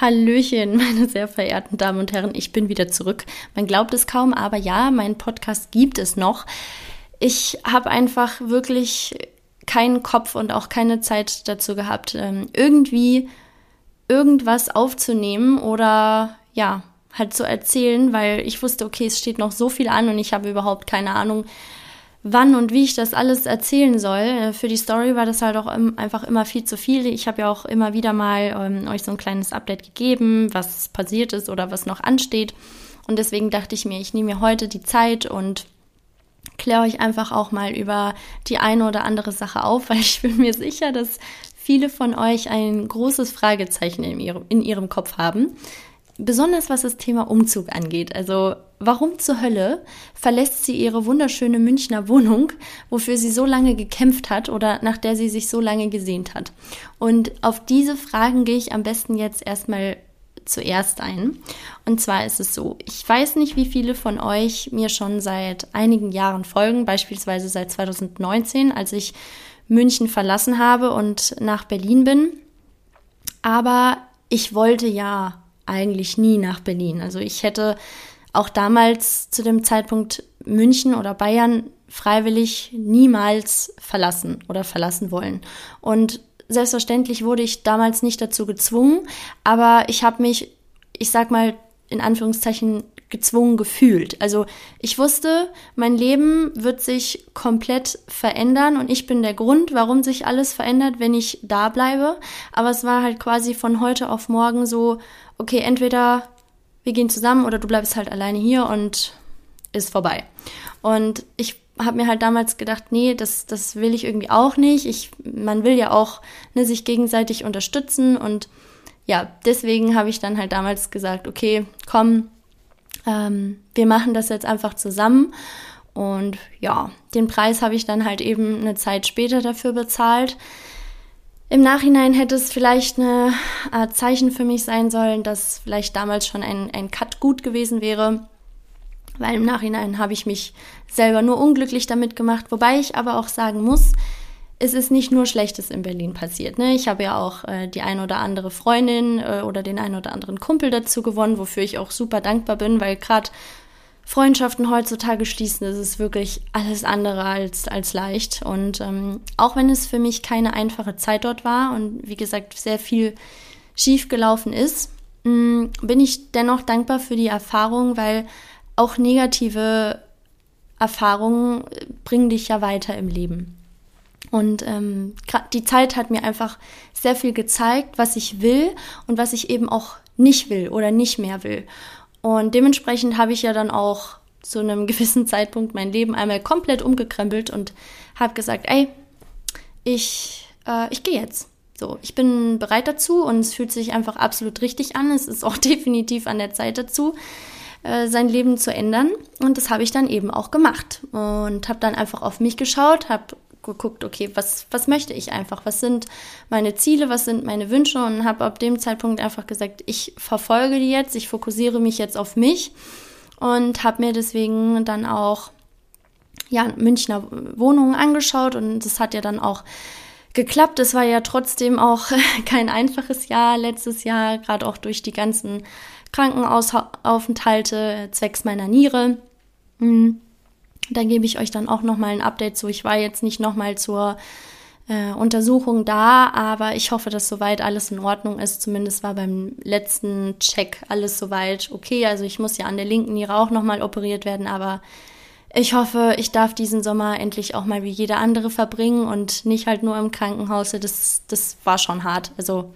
Hallöchen, meine sehr verehrten Damen und Herren, ich bin wieder zurück. Man glaubt es kaum, aber ja, mein Podcast gibt es noch. Ich habe einfach wirklich keinen Kopf und auch keine Zeit dazu gehabt, ähm, irgendwie irgendwas aufzunehmen oder ja, halt zu erzählen, weil ich wusste, okay, es steht noch so viel an und ich habe überhaupt keine Ahnung, wann und wie ich das alles erzählen soll. Äh, für die Story war das halt auch einfach immer viel zu viel. Ich habe ja auch immer wieder mal ähm, euch so ein kleines Update gegeben, was passiert ist oder was noch ansteht. Und deswegen dachte ich mir, ich nehme mir heute die Zeit und kläre euch einfach auch mal über die eine oder andere Sache auf, weil ich bin mir sicher, dass viele von euch ein großes Fragezeichen in ihrem, in ihrem Kopf haben. Besonders was das Thema Umzug angeht. Also warum zur Hölle verlässt sie ihre wunderschöne Münchner Wohnung, wofür sie so lange gekämpft hat oder nach der sie sich so lange gesehnt hat? Und auf diese Fragen gehe ich am besten jetzt erstmal zuerst ein. Und zwar ist es so, ich weiß nicht, wie viele von euch mir schon seit einigen Jahren folgen, beispielsweise seit 2019, als ich München verlassen habe und nach Berlin bin. Aber ich wollte ja eigentlich nie nach Berlin. Also ich hätte auch damals zu dem Zeitpunkt München oder Bayern freiwillig niemals verlassen oder verlassen wollen. Und selbstverständlich wurde ich damals nicht dazu gezwungen, aber ich habe mich, ich sag mal in Anführungszeichen, gezwungen gefühlt. Also ich wusste, mein Leben wird sich komplett verändern und ich bin der Grund, warum sich alles verändert, wenn ich da bleibe. Aber es war halt quasi von heute auf morgen so, okay, entweder wir gehen zusammen oder du bleibst halt alleine hier und ist vorbei. Und ich habe mir halt damals gedacht, nee, das, das will ich irgendwie auch nicht. Ich, man will ja auch ne, sich gegenseitig unterstützen und ja, deswegen habe ich dann halt damals gesagt, okay, komm, ähm, wir machen das jetzt einfach zusammen. Und ja, den Preis habe ich dann halt eben eine Zeit später dafür bezahlt. Im Nachhinein hätte es vielleicht eine Art Zeichen für mich sein sollen, dass vielleicht damals schon ein, ein Cut gut gewesen wäre. Weil im Nachhinein habe ich mich selber nur unglücklich damit gemacht. Wobei ich aber auch sagen muss, es ist nicht nur Schlechtes in Berlin passiert. Ne? Ich habe ja auch äh, die ein oder andere Freundin äh, oder den ein oder anderen Kumpel dazu gewonnen, wofür ich auch super dankbar bin, weil gerade Freundschaften heutzutage schließen, das ist wirklich alles andere als, als leicht. Und ähm, auch wenn es für mich keine einfache Zeit dort war und wie gesagt sehr viel schief gelaufen ist, mh, mm, bin ich dennoch dankbar für die Erfahrung, weil auch negative Erfahrungen bringen dich ja weiter im Leben. Und ähm, die Zeit hat mir einfach sehr viel gezeigt, was ich will und was ich eben auch nicht will oder nicht mehr will. Und dementsprechend habe ich ja dann auch zu einem gewissen Zeitpunkt mein Leben einmal komplett umgekrempelt und habe gesagt, ey, ich, äh, ich gehe jetzt. So, ich bin bereit dazu und es fühlt sich einfach absolut richtig an. Es ist auch definitiv an der Zeit dazu, äh, sein Leben zu ändern. Und das habe ich dann eben auch gemacht und habe dann einfach auf mich geschaut, habe geguckt, okay, was, was möchte ich einfach? Was sind meine Ziele? Was sind meine Wünsche? Und habe ab dem Zeitpunkt einfach gesagt, ich verfolge die jetzt, ich fokussiere mich jetzt auf mich und habe mir deswegen dann auch ja, Münchner Wohnungen angeschaut und das hat ja dann auch geklappt. Es war ja trotzdem auch kein einfaches Jahr letztes Jahr, gerade auch durch die ganzen Krankenaufenthalte zwecks meiner Niere. Mhm. Da gebe ich euch dann auch nochmal ein Update zu. Ich war jetzt nicht nochmal zur äh, Untersuchung da, aber ich hoffe, dass soweit alles in Ordnung ist. Zumindest war beim letzten Check alles soweit okay. Also ich muss ja an der linken Niere auch nochmal operiert werden, aber ich hoffe, ich darf diesen Sommer endlich auch mal wie jeder andere verbringen und nicht halt nur im Krankenhaus. Das, das war schon hart. Also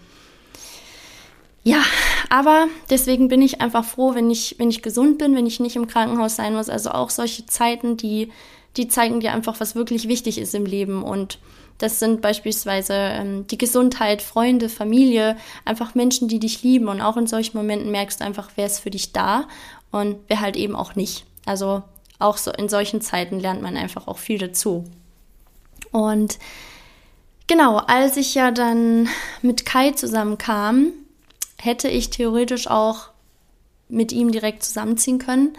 ja, aber deswegen bin ich einfach froh, wenn ich, wenn ich gesund bin, wenn ich nicht im Krankenhaus sein muss. Also auch solche Zeiten, die, die zeigen dir einfach, was wirklich wichtig ist im Leben. Und das sind beispielsweise ähm, die Gesundheit, Freunde, Familie, einfach Menschen, die dich lieben. Und auch in solchen Momenten merkst du einfach, wer ist für dich da und wer halt eben auch nicht. Also auch so in solchen Zeiten lernt man einfach auch viel dazu. Und genau, als ich ja dann mit Kai zusammenkam, hätte ich theoretisch auch mit ihm direkt zusammenziehen können.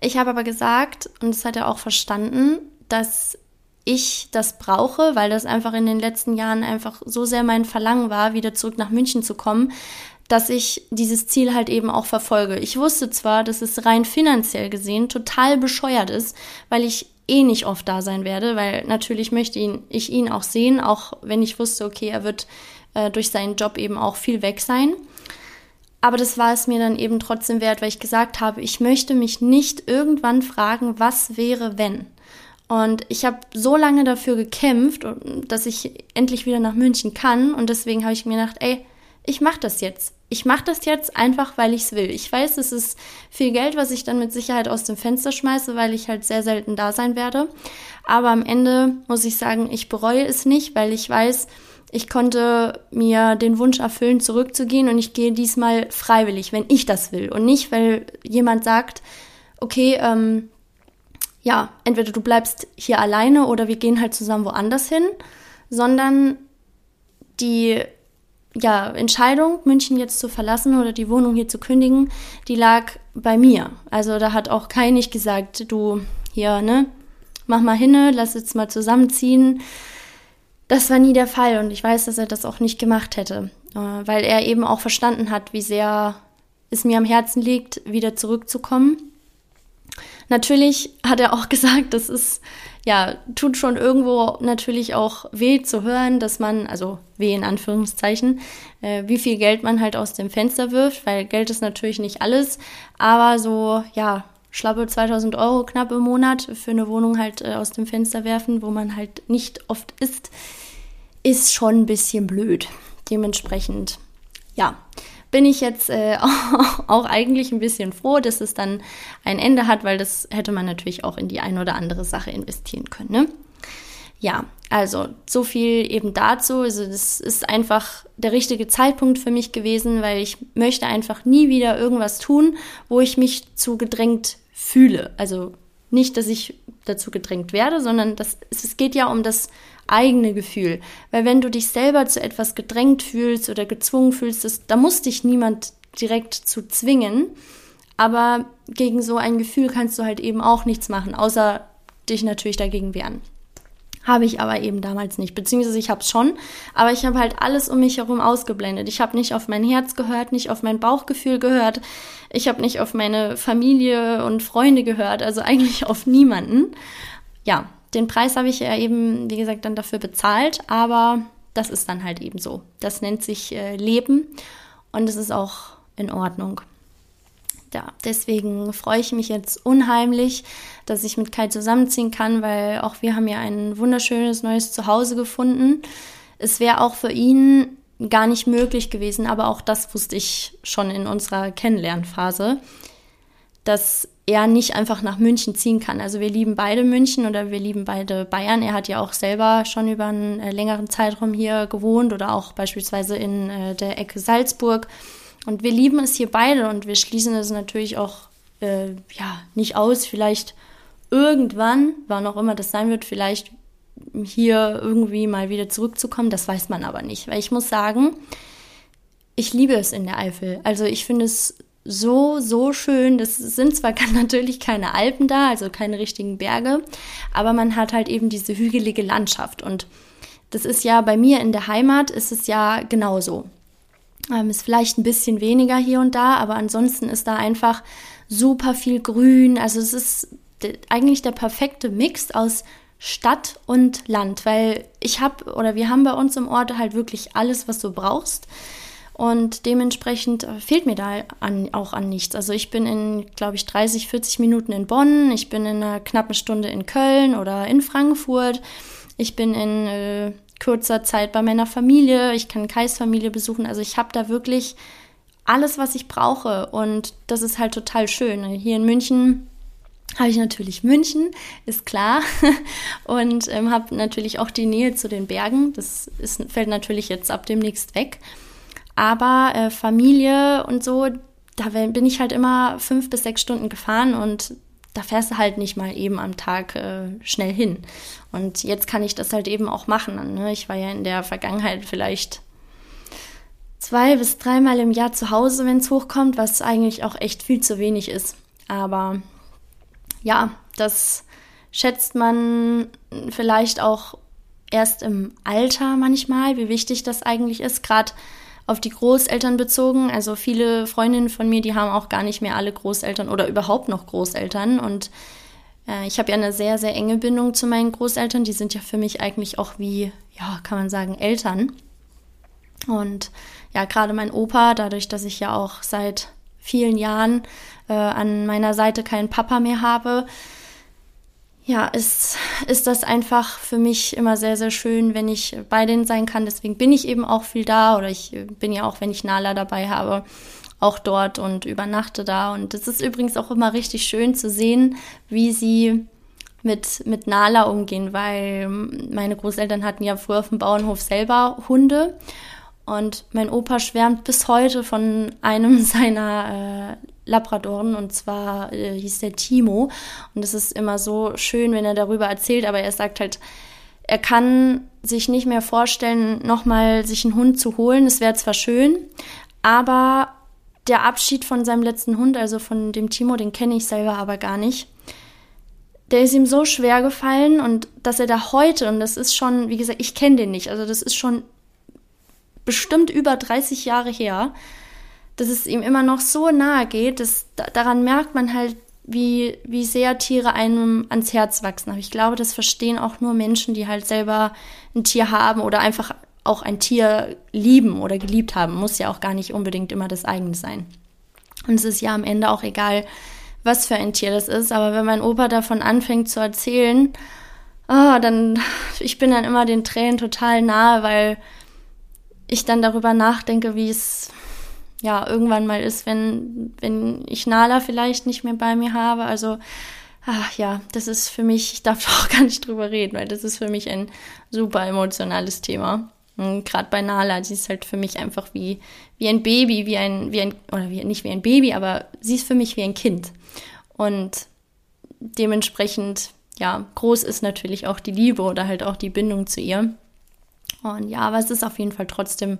Ich habe aber gesagt, und das hat er auch verstanden, dass ich das brauche, weil das einfach in den letzten Jahren einfach so sehr mein Verlangen war, wieder zurück nach München zu kommen, dass ich dieses Ziel halt eben auch verfolge. Ich wusste zwar, dass es rein finanziell gesehen total bescheuert ist, weil ich eh nicht oft da sein werde, weil natürlich möchte ihn, ich ihn auch sehen, auch wenn ich wusste, okay, er wird äh, durch seinen Job eben auch viel weg sein. Aber das war es mir dann eben trotzdem wert, weil ich gesagt habe, ich möchte mich nicht irgendwann fragen, was wäre, wenn. Und ich habe so lange dafür gekämpft, dass ich endlich wieder nach München kann. Und deswegen habe ich mir gedacht, ey, ich mache das jetzt. Ich mache das jetzt einfach, weil ich es will. Ich weiß, es ist viel Geld, was ich dann mit Sicherheit aus dem Fenster schmeiße, weil ich halt sehr selten da sein werde. Aber am Ende muss ich sagen, ich bereue es nicht, weil ich weiß, ich konnte mir den Wunsch erfüllen, zurückzugehen und ich gehe diesmal freiwillig, wenn ich das will und nicht, weil jemand sagt, okay, ähm, ja, entweder du bleibst hier alleine oder wir gehen halt zusammen woanders hin, sondern die ja, Entscheidung, München jetzt zu verlassen oder die Wohnung hier zu kündigen, die lag bei mir. Also da hat auch kein nicht gesagt, du hier, ne, mach mal hinne, lass jetzt mal zusammenziehen. Das war nie der Fall und ich weiß, dass er das auch nicht gemacht hätte, äh, weil er eben auch verstanden hat, wie sehr es mir am Herzen liegt, wieder zurückzukommen. Natürlich hat er auch gesagt, das ist, ja, tut schon irgendwo natürlich auch weh zu hören, dass man, also weh in Anführungszeichen, äh, wie viel Geld man halt aus dem Fenster wirft, weil Geld ist natürlich nicht alles, aber so, ja, schlappe 2000 Euro knapp im Monat für eine Wohnung halt äh, aus dem Fenster werfen, wo man halt nicht oft ist, ist schon ein bisschen blöd. Dementsprechend, ja, bin ich jetzt äh, auch eigentlich ein bisschen froh, dass es dann ein Ende hat, weil das hätte man natürlich auch in die eine oder andere Sache investieren können. Ne? Ja, also so viel eben dazu. Also das ist einfach der richtige Zeitpunkt für mich gewesen, weil ich möchte einfach nie wieder irgendwas tun, wo ich mich zu gedrängt fühle. Also nicht, dass ich dazu gedrängt werde, sondern das, es geht ja um das eigene Gefühl. Weil wenn du dich selber zu etwas gedrängt fühlst oder gezwungen fühlst, das, da muss dich niemand direkt zu zwingen. Aber gegen so ein Gefühl kannst du halt eben auch nichts machen, außer dich natürlich dagegen wehren. Habe ich aber eben damals nicht. Beziehungsweise ich habe es schon, aber ich habe halt alles um mich herum ausgeblendet. Ich habe nicht auf mein Herz gehört, nicht auf mein Bauchgefühl gehört. Ich habe nicht auf meine Familie und Freunde gehört, also eigentlich auf niemanden. Ja, den Preis habe ich ja eben, wie gesagt, dann dafür bezahlt, aber das ist dann halt eben so. Das nennt sich äh, Leben und es ist auch in Ordnung ja, deswegen freue ich mich jetzt unheimlich, dass ich mit Kai zusammenziehen kann, weil auch wir haben ja ein wunderschönes neues Zuhause gefunden. Es wäre auch für ihn gar nicht möglich gewesen, aber auch das wusste ich schon in unserer Kennenlernphase, dass er nicht einfach nach München ziehen kann. Also wir lieben beide München oder wir lieben beide Bayern. Er hat ja auch selber schon über einen äh, längeren Zeitraum hier gewohnt oder auch beispielsweise in äh, der Ecke Salzburg. Und wir lieben es hier beide und wir schließen es natürlich auch äh, ja, nicht aus. Vielleicht irgendwann, wann auch immer das sein wird, vielleicht hier irgendwie mal wieder zurückzukommen. Das weiß man aber nicht. Weil ich muss sagen, ich liebe es in der Eifel. Also ich finde es so, so schön. Das sind zwar natürlich keine Alpen da, also keine richtigen Berge, aber man hat halt eben diese hügelige Landschaft. Und das ist ja bei mir in der Heimat, ist es ja genauso. Ähm, ist vielleicht ein bisschen weniger hier und da, aber ansonsten ist da einfach super viel Grün. Also es ist eigentlich der perfekte Mix aus Stadt und Land, weil ich habe oder wir haben bei uns im Ort halt wirklich alles, was du brauchst. Und dementsprechend äh, fehlt mir da an, auch an nichts. Also ich bin in, glaube ich, 30, 40 Minuten in Bonn, ich bin in einer knappen Stunde in Köln oder in Frankfurt, ich bin in äh, kurzer Zeit bei meiner Familie. Ich kann Kais Familie besuchen. Also ich habe da wirklich alles, was ich brauche. Und das ist halt total schön. Hier in München habe ich natürlich München, ist klar. Und ähm, habe natürlich auch die Nähe zu den Bergen. Das ist, fällt natürlich jetzt ab demnächst weg. Aber äh, Familie und so, da bin ich halt immer fünf bis sechs Stunden gefahren und da fährst du halt nicht mal eben am Tag äh, schnell hin. Und jetzt kann ich das halt eben auch machen. Ne? Ich war ja in der Vergangenheit vielleicht zwei bis dreimal im Jahr zu Hause, wenn es hochkommt, was eigentlich auch echt viel zu wenig ist. Aber ja, das schätzt man vielleicht auch erst im Alter manchmal, wie wichtig das eigentlich ist. Gerade auf die Großeltern bezogen. Also viele Freundinnen von mir, die haben auch gar nicht mehr alle Großeltern oder überhaupt noch Großeltern. Und äh, ich habe ja eine sehr, sehr enge Bindung zu meinen Großeltern. Die sind ja für mich eigentlich auch wie, ja, kann man sagen, Eltern. Und ja, gerade mein Opa, dadurch, dass ich ja auch seit vielen Jahren äh, an meiner Seite keinen Papa mehr habe, ja, ist, ist das einfach für mich immer sehr, sehr schön, wenn ich bei denen sein kann. Deswegen bin ich eben auch viel da oder ich bin ja auch, wenn ich Nala dabei habe, auch dort und übernachte da. Und es ist übrigens auch immer richtig schön zu sehen, wie sie mit, mit Nala umgehen, weil meine Großeltern hatten ja früher auf dem Bauernhof selber Hunde. Und mein Opa schwärmt bis heute von einem seiner äh, Labradoren und zwar äh, hieß der Timo. Und es ist immer so schön, wenn er darüber erzählt, aber er sagt halt, er kann sich nicht mehr vorstellen, nochmal sich einen Hund zu holen. Es wäre zwar schön, aber der Abschied von seinem letzten Hund, also von dem Timo, den kenne ich selber aber gar nicht. Der ist ihm so schwer gefallen und dass er da heute, und das ist schon, wie gesagt, ich kenne den nicht, also das ist schon bestimmt über 30 Jahre her, dass es ihm immer noch so nahe geht, dass daran merkt man halt, wie, wie sehr Tiere einem ans Herz wachsen. Aber ich glaube, das verstehen auch nur Menschen, die halt selber ein Tier haben oder einfach auch ein Tier lieben oder geliebt haben. Muss ja auch gar nicht unbedingt immer das eigene sein. Und es ist ja am Ende auch egal, was für ein Tier das ist. Aber wenn mein Opa davon anfängt zu erzählen, oh, dann, ich bin dann immer den Tränen total nahe, weil ich dann darüber nachdenke, wie es ja, irgendwann mal ist, wenn, wenn ich Nala vielleicht nicht mehr bei mir habe. Also, ach ja, das ist für mich, ich darf auch gar nicht drüber reden, weil das ist für mich ein super emotionales Thema. Gerade bei Nala, sie ist halt für mich einfach wie, wie ein Baby, wie ein, wie ein, oder wie, nicht wie ein Baby, aber sie ist für mich wie ein Kind. Und dementsprechend, ja, groß ist natürlich auch die Liebe oder halt auch die Bindung zu ihr. Und ja, aber es ist auf jeden Fall trotzdem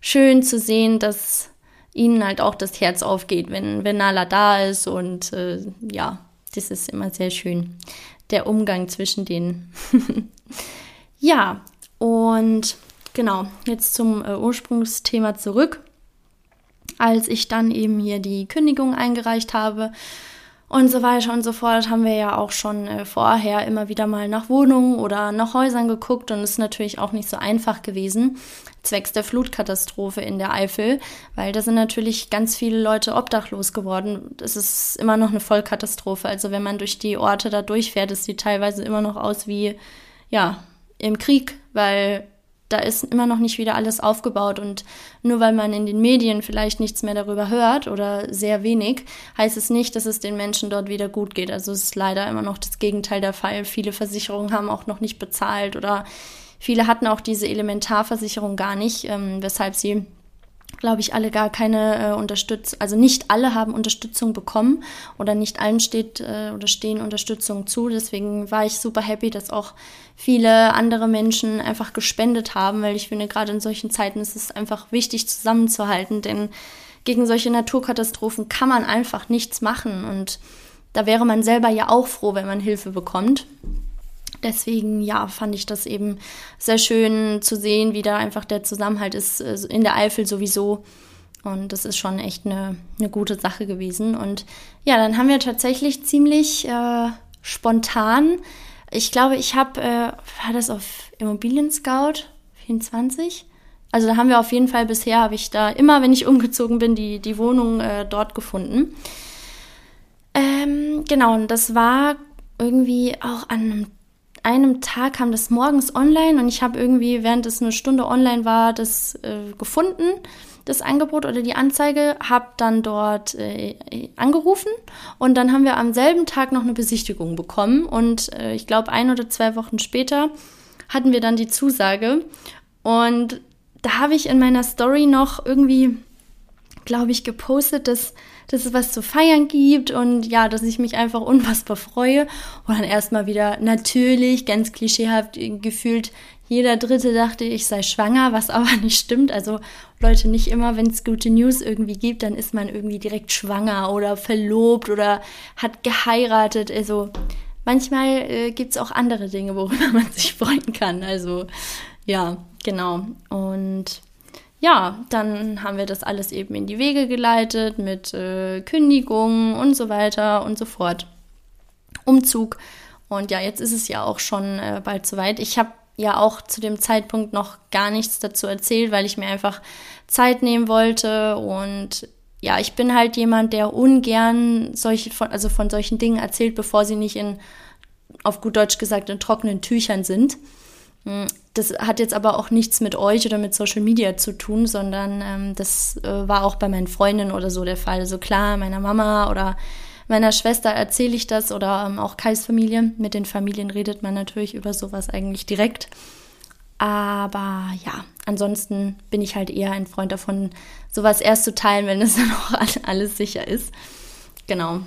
schön zu sehen, dass ihnen halt auch das Herz aufgeht, wenn, wenn Nala da ist. Und äh, ja, das ist immer sehr schön, der Umgang zwischen denen. ja, und genau, jetzt zum äh, Ursprungsthema zurück. Als ich dann eben hier die Kündigung eingereicht habe, und so weiter und so fort haben wir ja auch schon äh, vorher immer wieder mal nach Wohnungen oder nach Häusern geguckt und es ist natürlich auch nicht so einfach gewesen, zwecks der Flutkatastrophe in der Eifel, weil da sind natürlich ganz viele Leute obdachlos geworden. Es ist immer noch eine Vollkatastrophe. Also wenn man durch die Orte da durchfährt, es sieht teilweise immer noch aus wie, ja, im Krieg, weil da ist immer noch nicht wieder alles aufgebaut und nur weil man in den Medien vielleicht nichts mehr darüber hört oder sehr wenig, heißt es nicht, dass es den Menschen dort wieder gut geht. Also es ist leider immer noch das Gegenteil der Fall. Viele Versicherungen haben auch noch nicht bezahlt oder viele hatten auch diese Elementarversicherung gar nicht, ähm, weshalb sie glaube ich, alle gar keine äh, Unterstützung, also nicht alle haben Unterstützung bekommen oder nicht allen steht äh, oder stehen Unterstützung zu. Deswegen war ich super happy, dass auch viele andere Menschen einfach gespendet haben, weil ich finde, gerade in solchen Zeiten ist es einfach wichtig zusammenzuhalten, denn gegen solche Naturkatastrophen kann man einfach nichts machen und da wäre man selber ja auch froh, wenn man Hilfe bekommt. Deswegen, ja, fand ich das eben sehr schön zu sehen, wie da einfach der Zusammenhalt ist, äh, in der Eifel sowieso. Und das ist schon echt eine, eine gute Sache gewesen. Und ja, dann haben wir tatsächlich ziemlich äh, spontan, ich glaube, ich habe, äh, war das auf Immobilien Scout 24? Also da haben wir auf jeden Fall bisher, habe ich da immer, wenn ich umgezogen bin, die, die Wohnung äh, dort gefunden. Ähm, genau, und das war irgendwie auch an einem einem Tag kam das morgens online und ich habe irgendwie, während es eine Stunde online war, das äh, gefunden, das Angebot oder die Anzeige, habe dann dort äh, angerufen und dann haben wir am selben Tag noch eine Besichtigung bekommen und äh, ich glaube ein oder zwei Wochen später hatten wir dann die Zusage und da habe ich in meiner Story noch irgendwie, glaube ich, gepostet, dass dass es was zu feiern gibt und ja, dass ich mich einfach unfassbar freue. Und dann erstmal wieder natürlich, ganz klischeehaft gefühlt, jeder Dritte dachte, ich sei schwanger, was aber nicht stimmt. Also Leute, nicht immer, wenn es gute News irgendwie gibt, dann ist man irgendwie direkt schwanger oder verlobt oder hat geheiratet. Also manchmal äh, gibt es auch andere Dinge, worüber man sich freuen kann. Also ja, genau. Und ja, dann haben wir das alles eben in die Wege geleitet mit äh, Kündigungen und so weiter und so fort. Umzug. Und ja, jetzt ist es ja auch schon äh, bald soweit. Ich habe ja auch zu dem Zeitpunkt noch gar nichts dazu erzählt, weil ich mir einfach Zeit nehmen wollte. Und ja, ich bin halt jemand, der ungern solche von, also von solchen Dingen erzählt, bevor sie nicht in, auf gut Deutsch gesagt, in trockenen Tüchern sind. Hm, das hat jetzt aber auch nichts mit euch oder mit Social Media zu tun, sondern ähm, das äh, war auch bei meinen Freundinnen oder so der Fall. Also klar, meiner Mama oder meiner Schwester erzähle ich das oder ähm, auch Kais Familie. Mit den Familien redet man natürlich über sowas eigentlich direkt. Aber ja, ansonsten bin ich halt eher ein Freund davon, sowas erst zu teilen, wenn es dann auch alles sicher ist. Genau.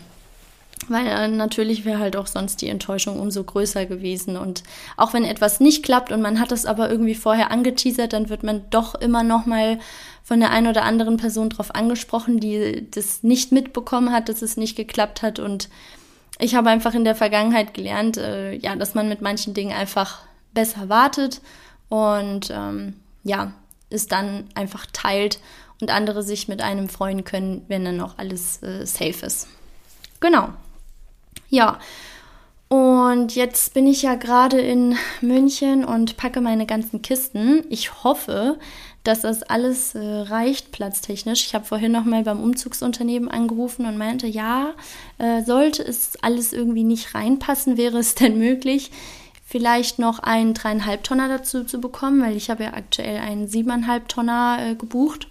Weil äh, natürlich wäre halt auch sonst die Enttäuschung umso größer gewesen. Und auch wenn etwas nicht klappt und man hat es aber irgendwie vorher angeteasert, dann wird man doch immer noch mal von der einen oder anderen Person darauf angesprochen, die das nicht mitbekommen hat, dass es nicht geklappt hat. Und ich habe einfach in der Vergangenheit gelernt, äh, ja, dass man mit manchen Dingen einfach besser wartet und ähm, ja, es dann einfach teilt und andere sich mit einem freuen können, wenn dann auch alles äh, safe ist. Genau. Ja. Und jetzt bin ich ja gerade in München und packe meine ganzen Kisten. Ich hoffe, dass das alles äh, reicht platztechnisch. Ich habe vorhin noch mal beim Umzugsunternehmen angerufen und meinte, ja, äh, sollte es alles irgendwie nicht reinpassen, wäre es denn möglich, vielleicht noch einen dreieinhalb Tonner dazu zu bekommen, weil ich habe ja aktuell einen siebeneinhalb Tonner äh, gebucht.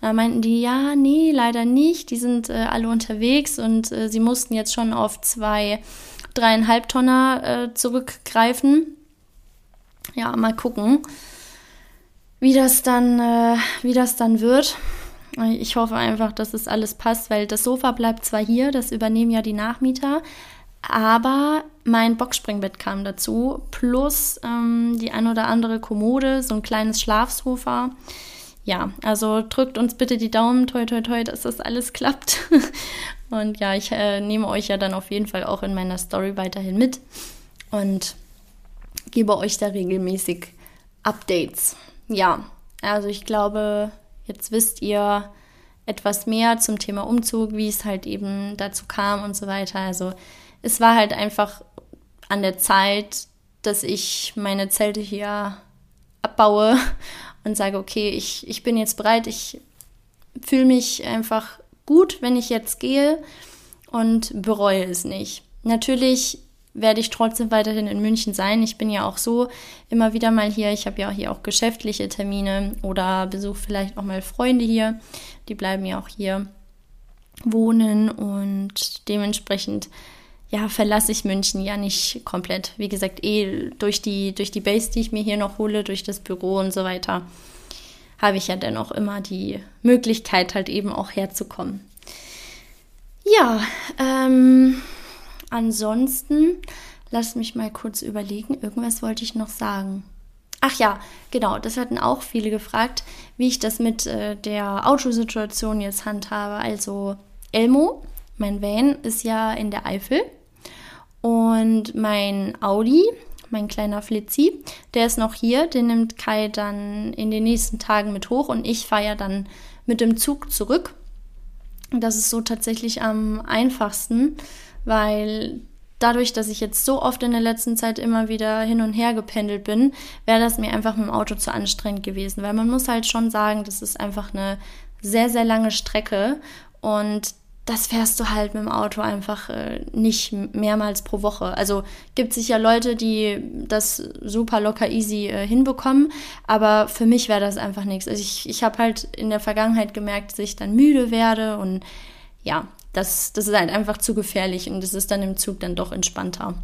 Da meinten die, ja, nee, leider nicht. Die sind äh, alle unterwegs und äh, sie mussten jetzt schon auf zwei dreieinhalb Tonner äh, zurückgreifen. Ja, mal gucken wie das dann, äh, wie das dann wird. Ich hoffe einfach, dass es alles passt, weil das Sofa bleibt zwar hier, das übernehmen ja die Nachmieter, aber mein Boxspringbett kam dazu, plus ähm, die ein oder andere Kommode, so ein kleines Schlafsofa. Ja, also drückt uns bitte die Daumen, toi toi toi, dass das alles klappt. und ja, ich äh, nehme euch ja dann auf jeden Fall auch in meiner Story weiterhin mit und gebe euch da regelmäßig Updates ja, also ich glaube, jetzt wisst ihr etwas mehr zum Thema Umzug, wie es halt eben dazu kam und so weiter. Also es war halt einfach an der Zeit, dass ich meine Zelte hier abbaue und sage, okay, ich, ich bin jetzt bereit, ich fühle mich einfach gut, wenn ich jetzt gehe und bereue es nicht. Natürlich werde ich trotzdem weiterhin in München sein. Ich bin ja auch so immer wieder mal hier. Ich habe ja hier auch geschäftliche Termine oder besuche vielleicht auch mal Freunde hier. Die bleiben ja auch hier wohnen und dementsprechend ja, verlasse ich München ja nicht komplett. Wie gesagt, eh durch die, durch die Base, die ich mir hier noch hole, durch das Büro und so weiter, habe ich ja dennoch immer die Möglichkeit, halt eben auch herzukommen. Ja, ähm, Ansonsten, lass mich mal kurz überlegen. Irgendwas wollte ich noch sagen. Ach ja, genau, das hatten auch viele gefragt, wie ich das mit äh, der Autosituation jetzt handhabe. Also Elmo, mein Van, ist ja in der Eifel und mein Audi, mein kleiner Flitzi, der ist noch hier. Den nimmt Kai dann in den nächsten Tagen mit hoch und ich fahre ja dann mit dem Zug zurück. Das ist so tatsächlich am einfachsten weil dadurch, dass ich jetzt so oft in der letzten Zeit immer wieder hin und her gependelt bin, wäre das mir einfach mit dem Auto zu anstrengend gewesen, weil man muss halt schon sagen, das ist einfach eine sehr, sehr lange Strecke und das fährst du halt mit dem Auto einfach äh, nicht mehrmals pro Woche. Also gibt sicher Leute, die das super locker easy äh, hinbekommen, aber für mich wäre das einfach nichts. Also ich, ich habe halt in der Vergangenheit gemerkt, dass ich dann müde werde und ja, das, das ist halt einfach zu gefährlich und es ist dann im Zug dann doch entspannter.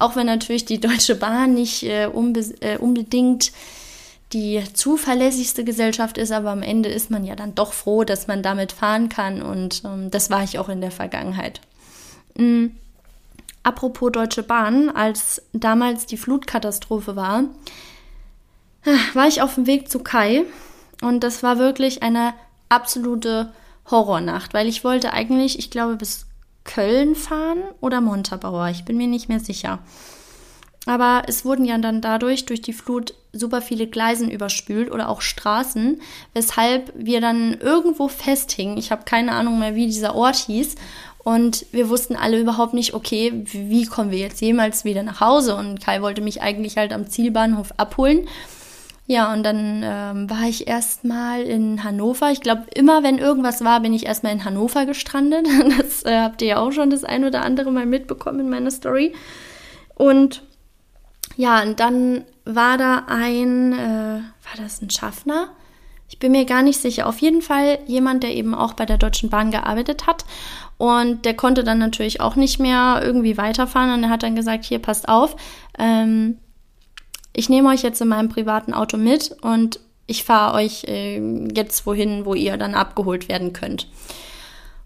Auch wenn natürlich die Deutsche Bahn nicht äh, unbe äh, unbedingt die zuverlässigste Gesellschaft ist, aber am Ende ist man ja dann doch froh, dass man damit fahren kann und ähm, das war ich auch in der Vergangenheit. Mhm. Apropos Deutsche Bahn, als damals die Flutkatastrophe war, war ich auf dem Weg zu Kai und das war wirklich eine absolute Horrornacht, weil ich wollte eigentlich, ich glaube, bis Köln fahren oder Montabaur. Ich bin mir nicht mehr sicher. Aber es wurden ja dann dadurch durch die Flut super viele Gleisen überspült oder auch Straßen, weshalb wir dann irgendwo festhingen. Ich habe keine Ahnung mehr, wie dieser Ort hieß. Und wir wussten alle überhaupt nicht, okay, wie kommen wir jetzt jemals wieder nach Hause? Und Kai wollte mich eigentlich halt am Zielbahnhof abholen. Ja, und dann ähm, war ich erstmal in Hannover. Ich glaube, immer wenn irgendwas war, bin ich erstmal in Hannover gestrandet. Das äh, habt ihr ja auch schon das ein oder andere Mal mitbekommen in meiner Story. Und ja, und dann war da ein, äh, war das ein Schaffner? Ich bin mir gar nicht sicher. Auf jeden Fall jemand, der eben auch bei der Deutschen Bahn gearbeitet hat. Und der konnte dann natürlich auch nicht mehr irgendwie weiterfahren. Und er hat dann gesagt, hier, passt auf. Ähm, ich nehme euch jetzt in meinem privaten Auto mit und ich fahre euch äh, jetzt wohin, wo ihr dann abgeholt werden könnt.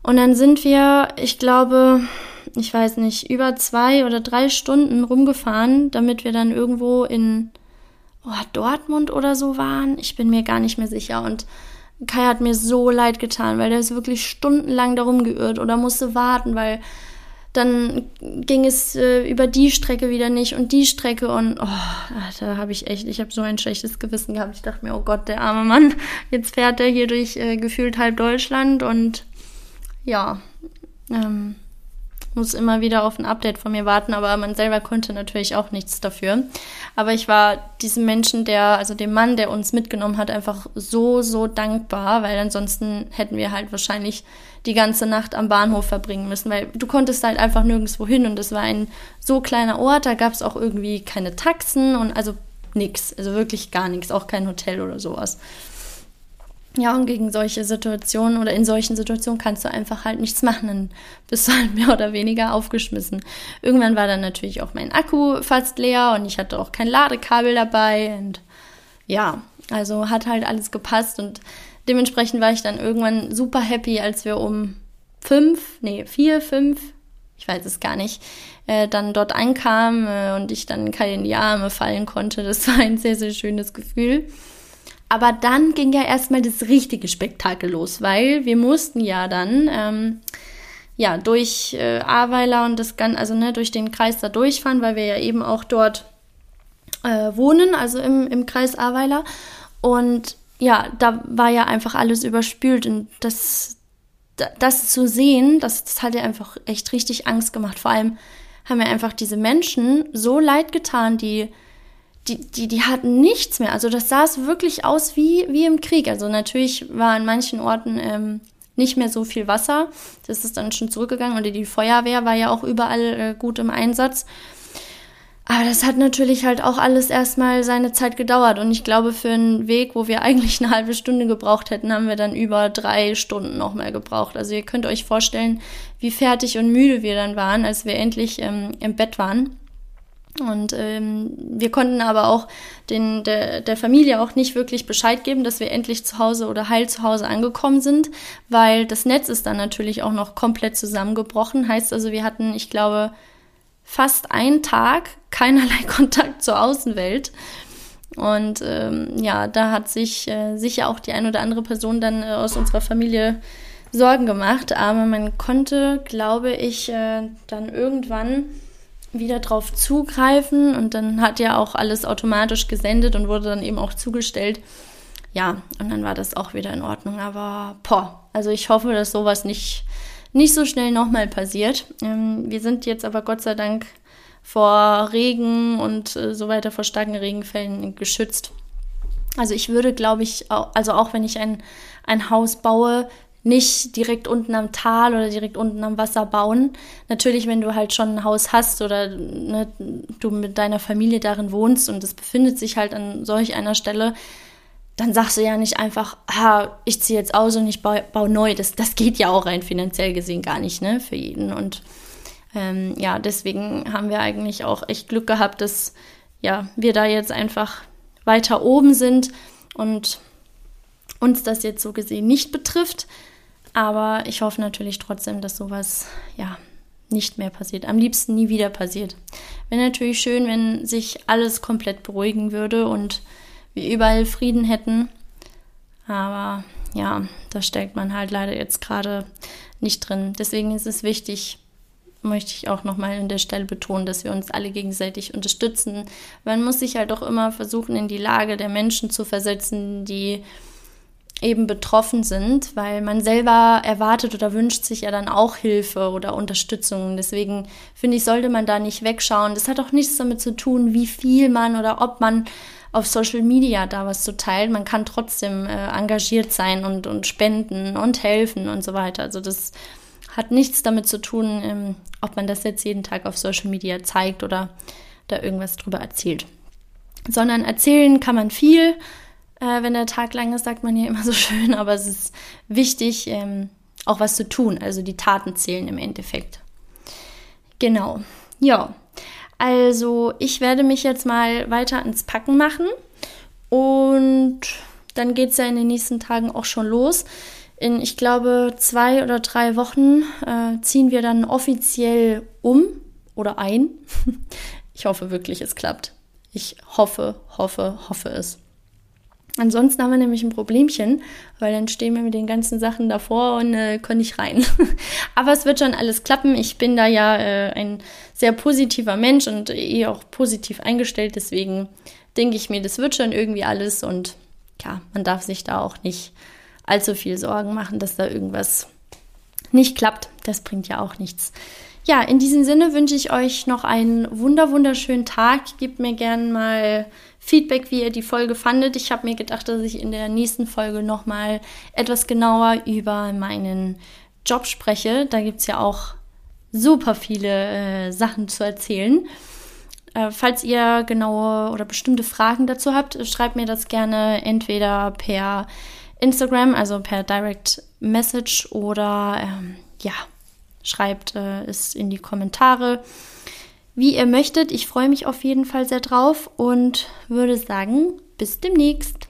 Und dann sind wir, ich glaube, ich weiß nicht, über zwei oder drei Stunden rumgefahren, damit wir dann irgendwo in oh, Dortmund oder so waren. Ich bin mir gar nicht mehr sicher. Und Kai hat mir so leid getan, weil der ist wirklich stundenlang darum geirrt oder musste warten, weil dann ging es äh, über die Strecke wieder nicht und die Strecke und oh, da habe ich echt, ich habe so ein schlechtes Gewissen gehabt. Ich dachte mir, oh Gott, der arme Mann, jetzt fährt er hier durch äh, gefühlt halb Deutschland und ja, ähm, muss immer wieder auf ein Update von mir warten, aber man selber konnte natürlich auch nichts dafür. Aber ich war diesem Menschen, der, also dem Mann, der uns mitgenommen hat, einfach so, so dankbar, weil ansonsten hätten wir halt wahrscheinlich die ganze Nacht am Bahnhof verbringen müssen, weil du konntest halt einfach nirgendwo hin und es war ein so kleiner Ort, da gab es auch irgendwie keine Taxen und also nichts, also wirklich gar nichts, auch kein Hotel oder sowas. Ja, und gegen solche Situationen oder in solchen Situationen kannst du einfach halt nichts machen. Dann bist du halt mehr oder weniger aufgeschmissen. Irgendwann war dann natürlich auch mein Akku fast leer und ich hatte auch kein Ladekabel dabei. Und ja, also hat halt alles gepasst und dementsprechend war ich dann irgendwann super happy, als wir um fünf, nee, vier, fünf, ich weiß es gar nicht, äh, dann dort ankamen äh, und ich dann Kai in die Arme fallen konnte. Das war ein sehr, sehr schönes Gefühl. Aber dann ging ja erstmal das richtige Spektakel los, weil wir mussten ja dann ähm, ja durch äh, Ahrweiler und das Ganze, also ne, durch den Kreis da durchfahren, weil wir ja eben auch dort äh, wohnen, also im, im Kreis Ahrweiler. Und ja, da war ja einfach alles überspült und das, das zu sehen, das, das hat ja einfach echt richtig Angst gemacht. Vor allem haben mir einfach diese Menschen so leid getan, die die, die, die hatten nichts mehr. Also das sah es wirklich aus wie, wie im Krieg. Also natürlich war an manchen Orten ähm, nicht mehr so viel Wasser. Das ist dann schon zurückgegangen. Und die Feuerwehr war ja auch überall äh, gut im Einsatz. Aber das hat natürlich halt auch alles erstmal seine Zeit gedauert. Und ich glaube, für einen Weg, wo wir eigentlich eine halbe Stunde gebraucht hätten, haben wir dann über drei Stunden noch mehr gebraucht. Also ihr könnt euch vorstellen, wie fertig und müde wir dann waren, als wir endlich ähm, im Bett waren. Und ähm, wir konnten aber auch den, der, der Familie auch nicht wirklich Bescheid geben, dass wir endlich zu Hause oder heil zu Hause angekommen sind, weil das Netz ist dann natürlich auch noch komplett zusammengebrochen. Heißt also, wir hatten, ich glaube, fast einen Tag keinerlei Kontakt zur Außenwelt. Und ähm, ja, da hat sich äh, sicher auch die ein oder andere Person dann äh, aus unserer Familie Sorgen gemacht. Aber man konnte, glaube ich, äh, dann irgendwann wieder drauf zugreifen und dann hat ja auch alles automatisch gesendet und wurde dann eben auch zugestellt. Ja, und dann war das auch wieder in Ordnung. Aber boah, also ich hoffe, dass sowas nicht, nicht so schnell nochmal passiert. Ähm, wir sind jetzt aber Gott sei Dank vor Regen und äh, so weiter, vor starken Regenfällen geschützt. Also ich würde, glaube ich, auch, also auch wenn ich ein, ein Haus baue, nicht direkt unten am Tal oder direkt unten am Wasser bauen. Natürlich, wenn du halt schon ein Haus hast oder ne, du mit deiner Familie darin wohnst und es befindet sich halt an solch einer Stelle, dann sagst du ja nicht einfach, ah, ich ziehe jetzt aus und ich baue, baue neu. Das, das geht ja auch rein finanziell gesehen gar nicht, ne, für jeden. Und ähm, ja, deswegen haben wir eigentlich auch echt Glück gehabt, dass ja, wir da jetzt einfach weiter oben sind und uns das jetzt so gesehen nicht betrifft. Aber ich hoffe natürlich trotzdem, dass sowas ja nicht mehr passiert. Am liebsten nie wieder passiert. Wäre natürlich schön, wenn sich alles komplett beruhigen würde und wir überall Frieden hätten. Aber ja, da steckt man halt leider jetzt gerade nicht drin. Deswegen ist es wichtig, möchte ich auch nochmal an der Stelle betonen, dass wir uns alle gegenseitig unterstützen. Man muss sich halt auch immer versuchen, in die Lage der Menschen zu versetzen, die eben betroffen sind, weil man selber erwartet oder wünscht sich ja dann auch Hilfe oder Unterstützung. Deswegen finde ich, sollte man da nicht wegschauen. Das hat auch nichts damit zu tun, wie viel man oder ob man auf Social Media da was zu teilen. Man kann trotzdem äh, engagiert sein und, und spenden und helfen und so weiter. Also das hat nichts damit zu tun, ähm, ob man das jetzt jeden Tag auf Social Media zeigt oder da irgendwas drüber erzählt. Sondern erzählen kann man viel. Äh, wenn der Tag lang ist, sagt man ja immer so schön, aber es ist wichtig, ähm, auch was zu tun. Also die Taten zählen im Endeffekt. Genau. Ja, also ich werde mich jetzt mal weiter ins Packen machen und dann geht es ja in den nächsten Tagen auch schon los. In, ich glaube, zwei oder drei Wochen äh, ziehen wir dann offiziell um oder ein. Ich hoffe wirklich, es klappt. Ich hoffe, hoffe, hoffe es. Ansonsten haben wir nämlich ein Problemchen, weil dann stehen wir mit den ganzen Sachen davor und äh, können nicht rein. Aber es wird schon alles klappen. Ich bin da ja äh, ein sehr positiver Mensch und eh auch positiv eingestellt. Deswegen denke ich mir, das wird schon irgendwie alles. Und ja, man darf sich da auch nicht allzu viel Sorgen machen, dass da irgendwas nicht klappt. Das bringt ja auch nichts. Ja, in diesem Sinne wünsche ich euch noch einen wunder wunderschönen Tag. Gebt mir gerne mal Feedback, wie ihr die Folge fandet. Ich habe mir gedacht, dass ich in der nächsten Folge nochmal etwas genauer über meinen Job spreche. Da gibt es ja auch super viele äh, Sachen zu erzählen. Äh, falls ihr genaue oder bestimmte Fragen dazu habt, schreibt mir das gerne entweder per Instagram, also per Direct Message oder ähm, ja, schreibt äh, es in die Kommentare, wie ihr möchtet. Ich freue mich auf jeden Fall sehr drauf und würde sagen, bis demnächst.